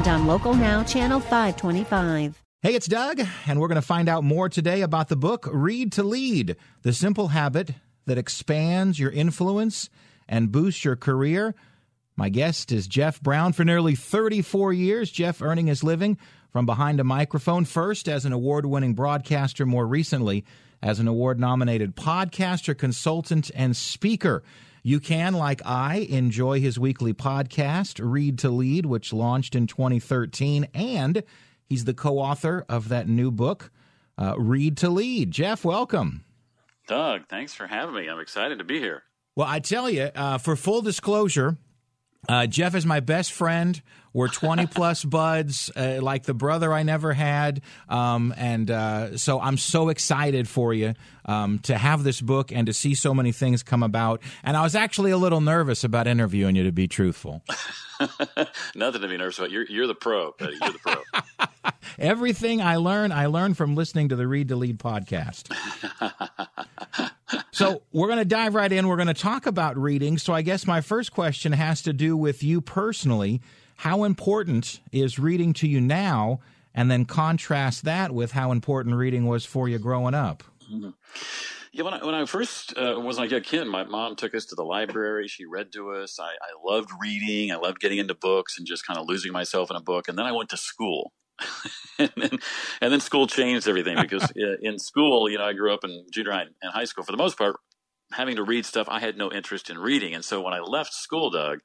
and on Local Now, Channel 525. Hey, it's Doug, and we're going to find out more today about the book Read to Lead The Simple Habit That Expands Your Influence and Boosts Your Career. My guest is Jeff Brown for nearly 34 years. Jeff earning his living from behind a microphone, first as an award winning broadcaster, more recently as an award nominated podcaster, consultant, and speaker. You can, like I, enjoy his weekly podcast, Read to Lead, which launched in 2013, and He's the co author of that new book, uh, Read to Lead. Jeff, welcome. Doug, thanks for having me. I'm excited to be here. Well, I tell you, uh, for full disclosure, uh, Jeff is my best friend. We're 20 plus buds, uh, like the brother I never had. Um, and uh, so I'm so excited for you um, to have this book and to see so many things come about. And I was actually a little nervous about interviewing you, to be truthful. Nothing to be nervous about. You're, you're the pro. Buddy. You're the pro. Everything I learn, I learn from listening to the Read to Lead podcast. So we're going to dive right in. We're going to talk about reading. So I guess my first question has to do with you personally. How important is reading to you now? And then contrast that with how important reading was for you growing up. Mm-hmm. Yeah, when I, when I first uh, was like a kid, my mom took us to the library. She read to us. I, I loved reading. I loved getting into books and just kind of losing myself in a book. And then I went to school. and, then, and then school changed everything because in school, you know, I grew up in junior high and high school for the most part, having to read stuff I had no interest in reading. And so when I left school, Doug,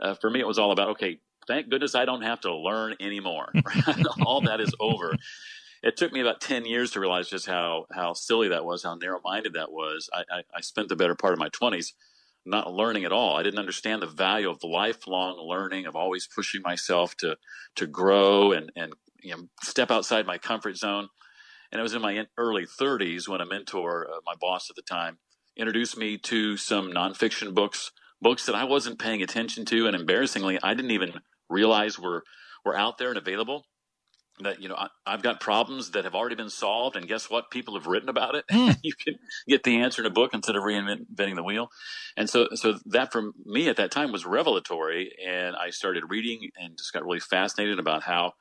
uh, for me, it was all about, okay, thank goodness I don't have to learn anymore. all that is over. It took me about 10 years to realize just how, how silly that was, how narrow minded that was. I, I, I spent the better part of my 20s not learning at all. I didn't understand the value of lifelong learning, of always pushing myself to to grow and and you know, step outside my comfort zone. And it was in my early 30s when a mentor, uh, my boss at the time, introduced me to some nonfiction books, books that I wasn't paying attention to, and embarrassingly, I didn't even realize were were out there and available that you know I, have got problems that have already been solved and guess what? People have written about it. Mm. you can get the answer in a book instead of reinventing the wheel. And so so that for me at that time was revelatory and i started reading and just got really fascinated about how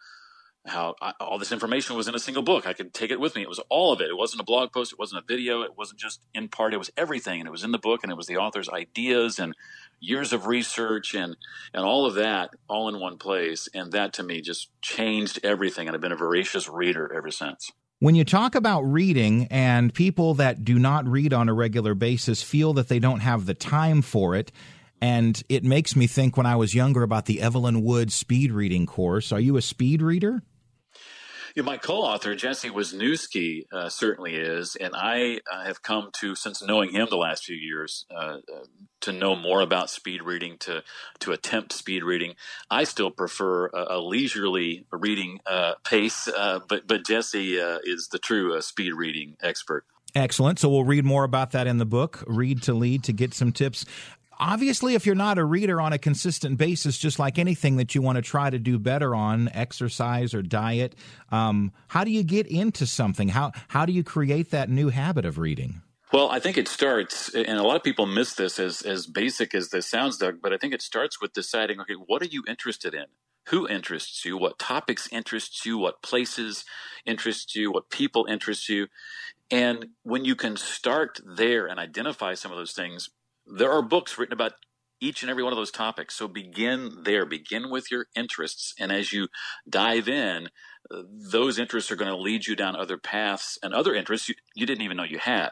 how I, all this information was in a single book. I could take it with me. It was all of it. It wasn't a blog post. It wasn't a video. It wasn't just in part. It was everything. And it was in the book and it was the author's ideas and years of research and, and all of that all in one place. And that to me just changed everything. And I've been a voracious reader ever since. When you talk about reading and people that do not read on a regular basis feel that they don't have the time for it, and it makes me think when I was younger about the Evelyn Wood speed reading course. Are you a speed reader? My co-author Jesse Wisniewski uh, certainly is, and I uh, have come to since knowing him the last few years uh, uh, to know more about speed reading, to to attempt speed reading. I still prefer a, a leisurely reading uh, pace, uh, but but Jesse is the true speed reading expert. Excellent. So we'll read more about that in the book, Read to Lead, to get some tips obviously, if you're not a reader on a consistent basis, just like anything that you want to try to do better on, exercise or diet, um, how do you get into something? How how do you create that new habit of reading? Well, I think it starts, and a lot of people miss this as as basic as this sounds, Doug. But I think it starts with deciding, okay, what are you interested in? Who interests you? What topics interest you? What places interest you? What people interest you? And when you can start there and identify some of those things, there are books written about each and every one of those topics. So begin there, begin with your interests. And as you dive in, those interests are going to lead you down other paths and other interests you, you, didn't even know you had.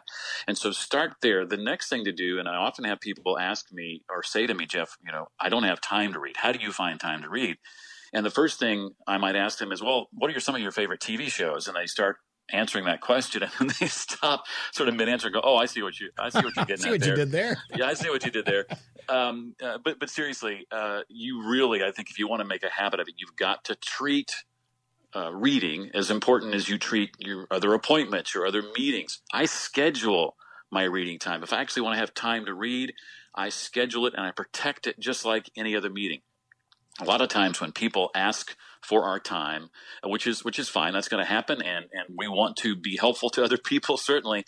And so start there. The next thing to do, and I often have people ask me or say to me, Jeff, you know, I don't have time to read. How do you find time to read? And the first thing I might ask them is, well, what are some of your favorite TV shows? And they start answering that question and then they stop sort of mid answer and go, Oh, I see what you, I see what you're getting see what there. you did there. yeah, I see what you did there. Um, uh, but, but seriously, uh, you really, I think if you want to make a habit of it, you've got to treat uh, reading as important as you treat your other appointments, your other meetings. I schedule my reading time. If I actually want to have time to read, I schedule it and I protect it just like any other meeting. A lot of times when people ask for our time, which is which is fine, that's going to happen, and and we want to be helpful to other people certainly.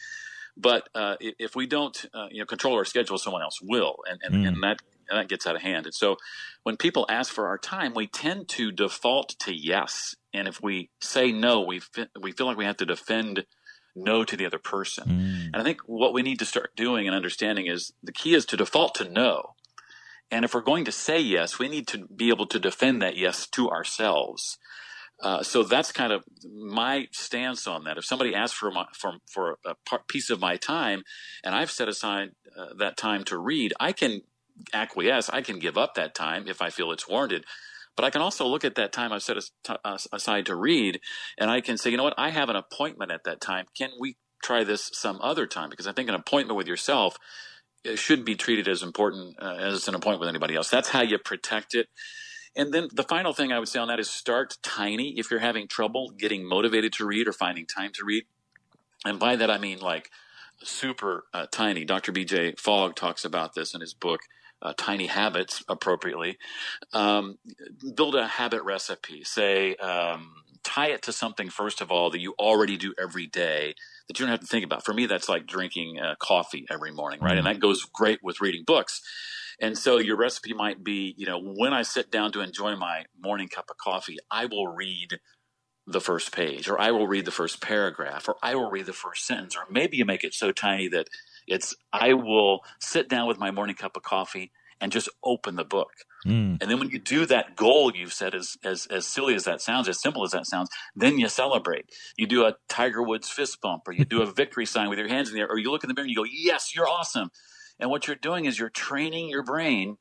But uh, if we don't, uh, you know, control our schedule, someone else will, and and, mm. and that and that gets out of hand. And so, when people ask for our time, we tend to default to yes, and if we say no, we we feel like we have to defend no to the other person. Mm. And I think what we need to start doing and understanding is the key is to default to no. And if we're going to say yes, we need to be able to defend that yes to ourselves. Uh, so that's kind of my stance on that. If somebody asks for my, for for a piece of my time, and I've set aside uh, that time to read, I can acquiesce. I can give up that time if I feel it's warranted. But I can also look at that time I've set aside to read, and I can say, you know what, I have an appointment at that time. Can we try this some other time? Because I think an appointment with yourself should be treated as important uh, as an appointment with anybody else. That's how you protect it. And then the final thing I would say on that is start tiny. If you're having trouble getting motivated to read or finding time to read, and by that I mean like super uh, tiny. Dr. B.J. Fogg talks about this in his book uh, tiny habits appropriately. Um, build a habit recipe. Say, um, tie it to something, first of all, that you already do every day that you don't have to think about. For me, that's like drinking uh, coffee every morning, right? Mm-hmm. And that goes great with reading books. And so your recipe might be, you know, when I sit down to enjoy my morning cup of coffee, I will read the first page, or I will read the first paragraph, or I will read the first sentence, or maybe you make it so tiny that it's I will sit down with my morning cup of coffee and just open the book. Mm. And then when you do that goal you've set, as, as as silly as that sounds, as simple as that sounds, then you celebrate. You do a Tiger Woods fist bump, or you do a victory sign with your hands in the air, or you look in the mirror and you go, "Yes, you're awesome." And what you're doing is you're training your brain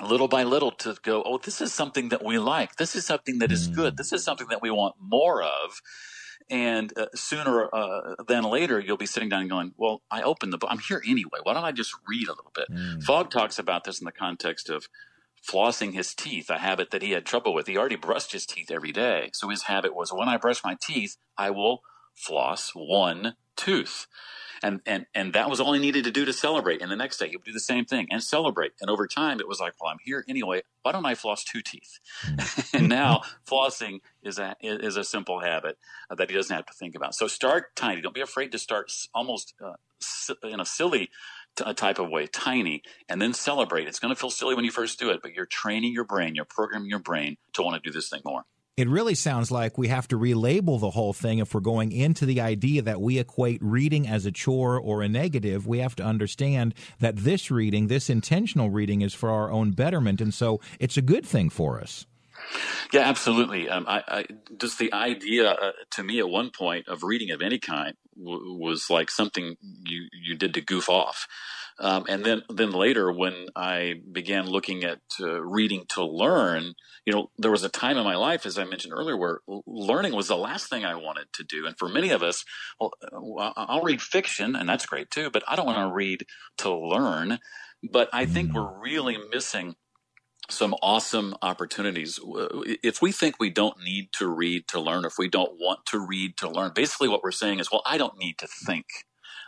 little by little to go, "Oh, this is something that we like. This is something that is good. Mm. This is something that we want more of." And uh, sooner uh, than later, you'll be sitting down and going, Well, I opened the book. I'm here anyway. Why don't I just read a little bit? Mm. Fogg talks about this in the context of flossing his teeth, a habit that he had trouble with. He already brushed his teeth every day. So his habit was when I brush my teeth, I will floss one tooth and and and that was all he needed to do to celebrate. And the next day he would do the same thing and celebrate. And over time, it was like, well, I'm here anyway. Why don't I floss two teeth? And now flossing is a is a simple habit that he doesn't have to think about. So start tiny. Don't be afraid to start almost uh, in a silly a type of way, tiny, and then celebrate. It's going to feel silly when you first do it, but you're training your brain, you're programming your brain to want to do this thing more it really sounds like we have to relabel the whole thing if we're going into the idea that we equate reading as a chore or a negative. We have to understand that this reading, this intentional reading, is for our own betterment, and so it's a good thing for us. Yeah, absolutely. Um, I, I, just the idea uh, to me at one point of reading of any kind w- was like something you you did to goof off. Um, and then, then later, when I began looking at uh, reading to learn, you know, there was a time in my life, as I mentioned earlier, where learning was the last thing I wanted to do. And for many of us, well, uh, I'll read fiction, and that's great too, but I don't want to read to learn. But I think we're mm. really missing some awesome opportunities. If we think we don't need to read to learn, if we don't want to read to learn, basically what we're saying is, well, I don't need to think.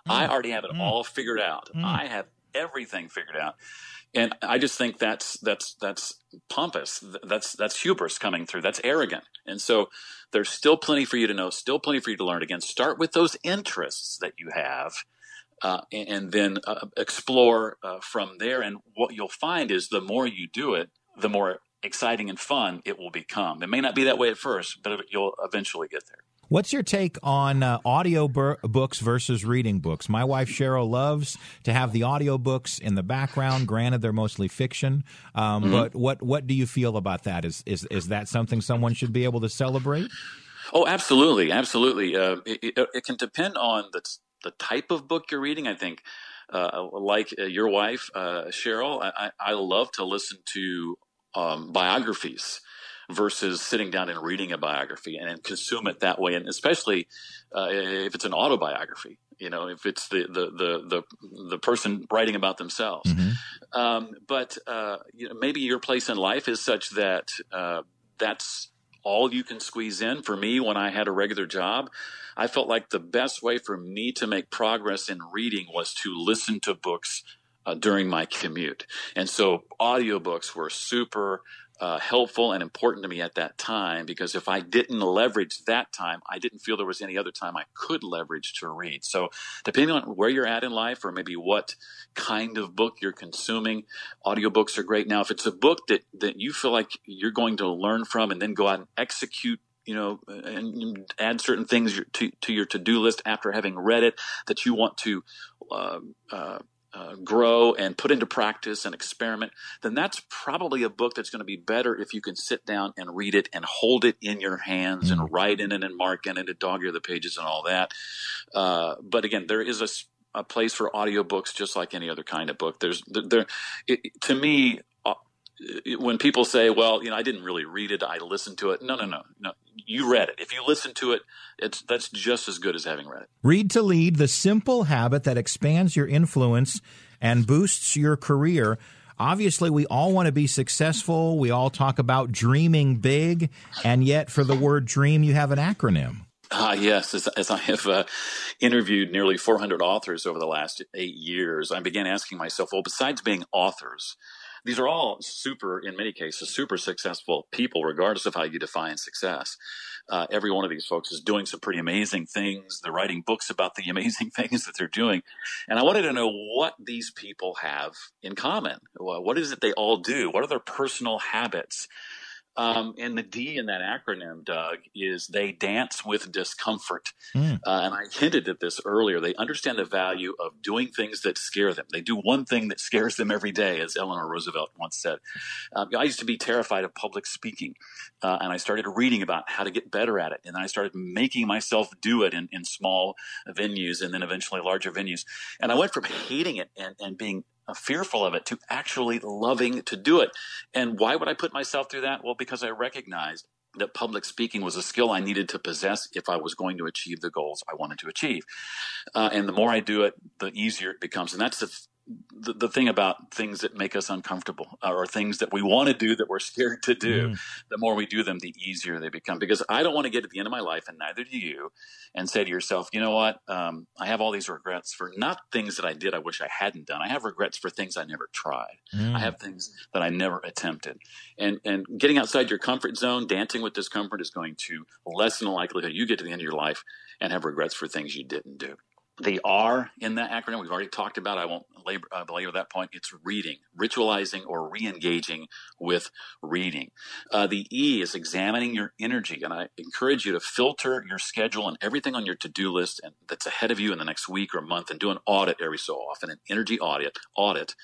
Mm. I already have it mm. all figured out. Mm. I have everything figured out. And I just think that's that's that's pompous. That's that's hubris coming through. That's arrogant. And so there's still plenty for you to know, still plenty for you to learn. Again, start with those interests that you have. Uh, and, and, then uh, explore uh, from there. And what you'll find is the more you do it, the more exciting and fun it will become. It may not be that way at first, but you'll eventually get there. What's your take on uh, audio bur- books versus reading books? My wife Cheryl loves to have the audio books in the background. Granted, they're mostly fiction, um, mm-hmm. but what what do you feel about that? Is is is that something someone should be able to celebrate? Oh, absolutely, absolutely. Uh, it, it, it, can depend on the the type of book you're reading. I think, uh, like uh, your wife uh, Cheryl, I, I, love to listen to um, biographies versus sitting down and reading a biography and consume it that way. And especially uh, if it's an autobiography, you know, if it's the the the the, the person writing about themselves. Mm-hmm. Um, but uh, you know, maybe your place in life is such that uh, that's all you can squeeze in. For me, when I had a regular job, I felt like the best way for me to make progress in reading was to listen to books uh, during my commute. And so audiobooks were super uh, helpful and important to me at that time because if I didn't leverage that time, I didn't feel there was any other time I could leverage to read. So, depending on where you're at in life or maybe what kind of book you're consuming, audiobooks are great. Now, if it's a book that, that you feel like you're going to learn from and then go out and execute you know, and add certain things to, to your to-do list after having read it that you want to uh, uh, uh, grow and put into practice and experiment, then that's probably a book that's going to be better if you can sit down and read it and hold it in your hands mm-hmm. and mm. write in it and mark in it and dog ear the pages and all that. Uh, but again, there is a, a place for audiobooks just like any other kind of book. There's there, it, to me, when people say, "Well, you know, I didn't really read it; I listened to it." No, no, no, no. You read it. If you listen to it, it's that's just as good as having read it. Read to lead: the simple habit that expands your influence and boosts your career. Obviously, we all want to be successful. We all talk about dreaming big, and yet, for the word "dream," you have an acronym. Ah, yes. As, as I have uh, interviewed nearly 400 authors over the last eight years, I began asking myself, well, besides being authors, these are all super, in many cases, super successful people, regardless of how you define success. Uh, every one of these folks is doing some pretty amazing things. They're writing books about the amazing things that they're doing. And I wanted to know what these people have in common. What is it they all do? What are their personal habits? Um, and the D in that acronym, Doug, is they dance with discomfort. Mm. Uh, and I hinted at this earlier. They understand the value of doing things that scare them. They do one thing that scares them every day, as Eleanor Roosevelt once said. Um, I used to be terrified of public speaking, uh, and I started reading about how to get better at it. And I started making myself do it in, in small venues and then eventually larger venues. And I went from hating it and, and being uh, fearful of it to actually loving to do it. And why would I put myself through that? Well, because I recognized that public speaking was a skill I needed to possess if I was going to achieve the goals I wanted to achieve. Uh, and the more I do it, the easier it becomes. And that's the the, the thing about things that make us uncomfortable uh, or things that we want to do that we're scared to do, mm. the more we do them, the easier they become. Because I don't want to get at the end of my life, and neither do you, and say to yourself, you know what? Um, I have all these regrets for not things that I did I wish I hadn't done. I have regrets for things I never tried. Mm. I have things that I never attempted. And, and getting outside your comfort zone, dancing with discomfort is going to lessen the likelihood you get to the end of your life and have regrets for things you didn't do. The R in that acronym we've already talked about. I won't labor, uh, belabor that point. It's reading, ritualizing, or re-engaging with reading. Uh, the E is examining your energy, and I encourage you to filter your schedule and everything on your to-do list and that's ahead of you in the next week or month, and do an audit every so often, an energy audit, audit,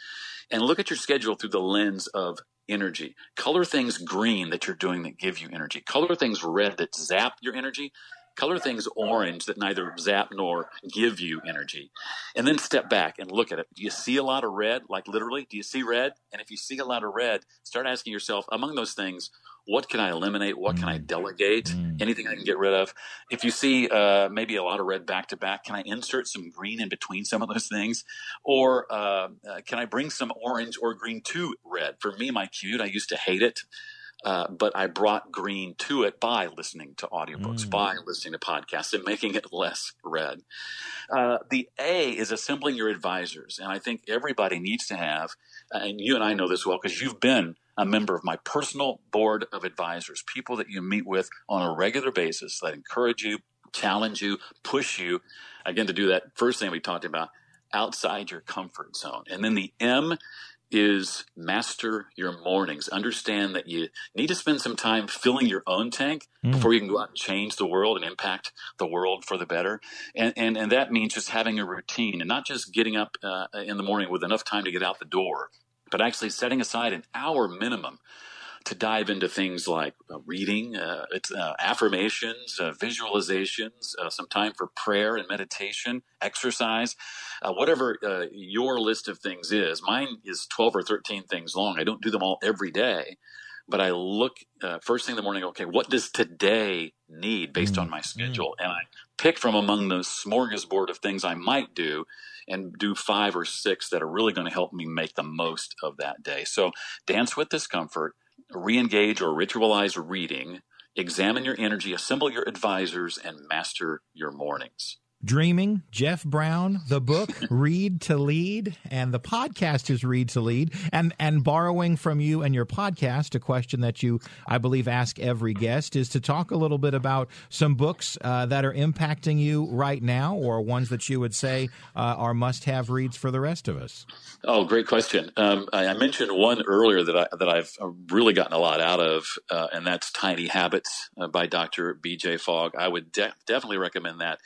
and look at your schedule through the lens of energy. Color things green that you're doing that give you energy. Color things red that zap your energy color things orange that neither zap nor give you energy. And then step back and look at it. Do you see a lot of red? Like literally, do you see red? And if you see a lot of red, start asking yourself among those things, what can I eliminate? What can I mm. delegate? Mm. Anything I can get rid of? If you see uh, maybe a lot of red back to back, can I insert some green in between some of those things? Or uh, uh, can I bring some orange or green to red? For me, my cute, I used to hate it. Uh, but I brought green to it by listening to audiobooks, mm. by listening to podcasts, and making it less red. Uh, the A is assembling your advisors, and I think everybody needs to have, and you and I know this well because you've been a member of my personal board of advisors, people that you meet with on a regular basis that encourage you, challenge you, push you. Again, to do that first thing we talked about, outside your comfort zone. And then the M is master your mornings. Understand that you need to spend some time filling your own tank mm. before you can go out and change the world and impact the world for the better. And, and, and that means just having a routine and not just getting up uh, in the morning with enough time to get out the door, but actually setting aside an hour minimum to dive into things like uh, reading, uh, uh, affirmations, uh, visualizations, uh, some time for prayer and meditation, exercise, uh, whatever your list of things is. Mine is 12 or 13 things long. I don't do them all every day, but I look first thing in the morning, okay, what does today need based on my schedule? Mm-hmm. And I pick from among the smorgasbord of things I might do and do five or six that are really going to help me make the most of that day. So dance with discomfort re-engage or ritualize reading examine your energy, assemble your advisors, and master your mornings. Dreaming, Jeff Brown, the book Read to Lead, and the podcast is Read to Lead. And and borrowing from you and your podcast, a question that you, I believe, ask every guest is to talk a little bit about some books uh, that are impacting you right now, or ones that you would say uh, are must-have reads for the rest of us. Oh, great question. Um, I, I, mentioned one earlier that I that I've really gotten a lot out of, uh, and that's Tiny Habits uh, by Dr. B.J. Fogg. I would de- definitely recommend that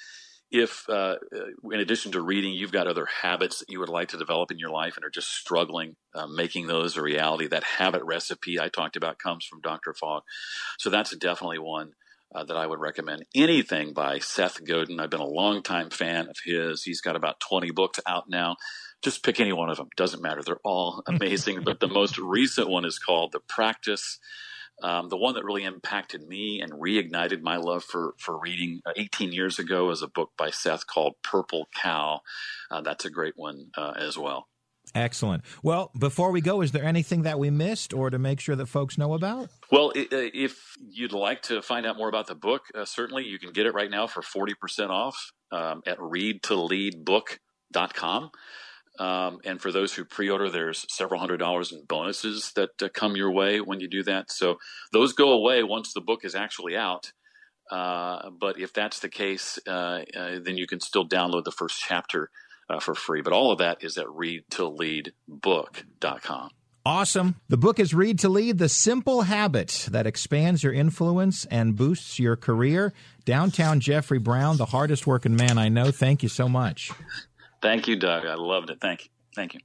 if uh, uh, in addition to reading you've got other habits that you would like to develop in your life and are just struggling uh, making those a reality that habit recipe i talked about comes from dr fogg. So that's definitely one uh, that i would recommend. Anything by seth godin. I've been a long time fan of his. He's got about 20 books out now. Just pick any one of them. Doesn't matter. They're all amazing but the most recent one is called the practice um, the one that really impacted me and reignited my love for for reading uh, 18 years ago is a book by Seth called Purple Cow. Uh, that's a great one uh, as well. Excellent. Well, before we go, is there anything that we missed or to make sure that folks know about? Well, uh, if you'd like to find out more about the book, uh, certainly you can get it right now for 40% off um, at readtoleadbook.com. Um, and for those who pre-order, there's several hundred dollars in bonuses that uh, come your way when you do that. So those go away once the book is actually out. Uh, but if that's the case, uh, uh then you can still download the first chapter uh, for free. But all of that is at readtoleadbook.com. Awesome. The book is Read to Lead The Simple Habit that expands your influence and boosts your career. Downtown Jeffrey Brown, the hardest working man I know. Thank you so much. Thank you, Doug. I loved it. Thank you. Thank you.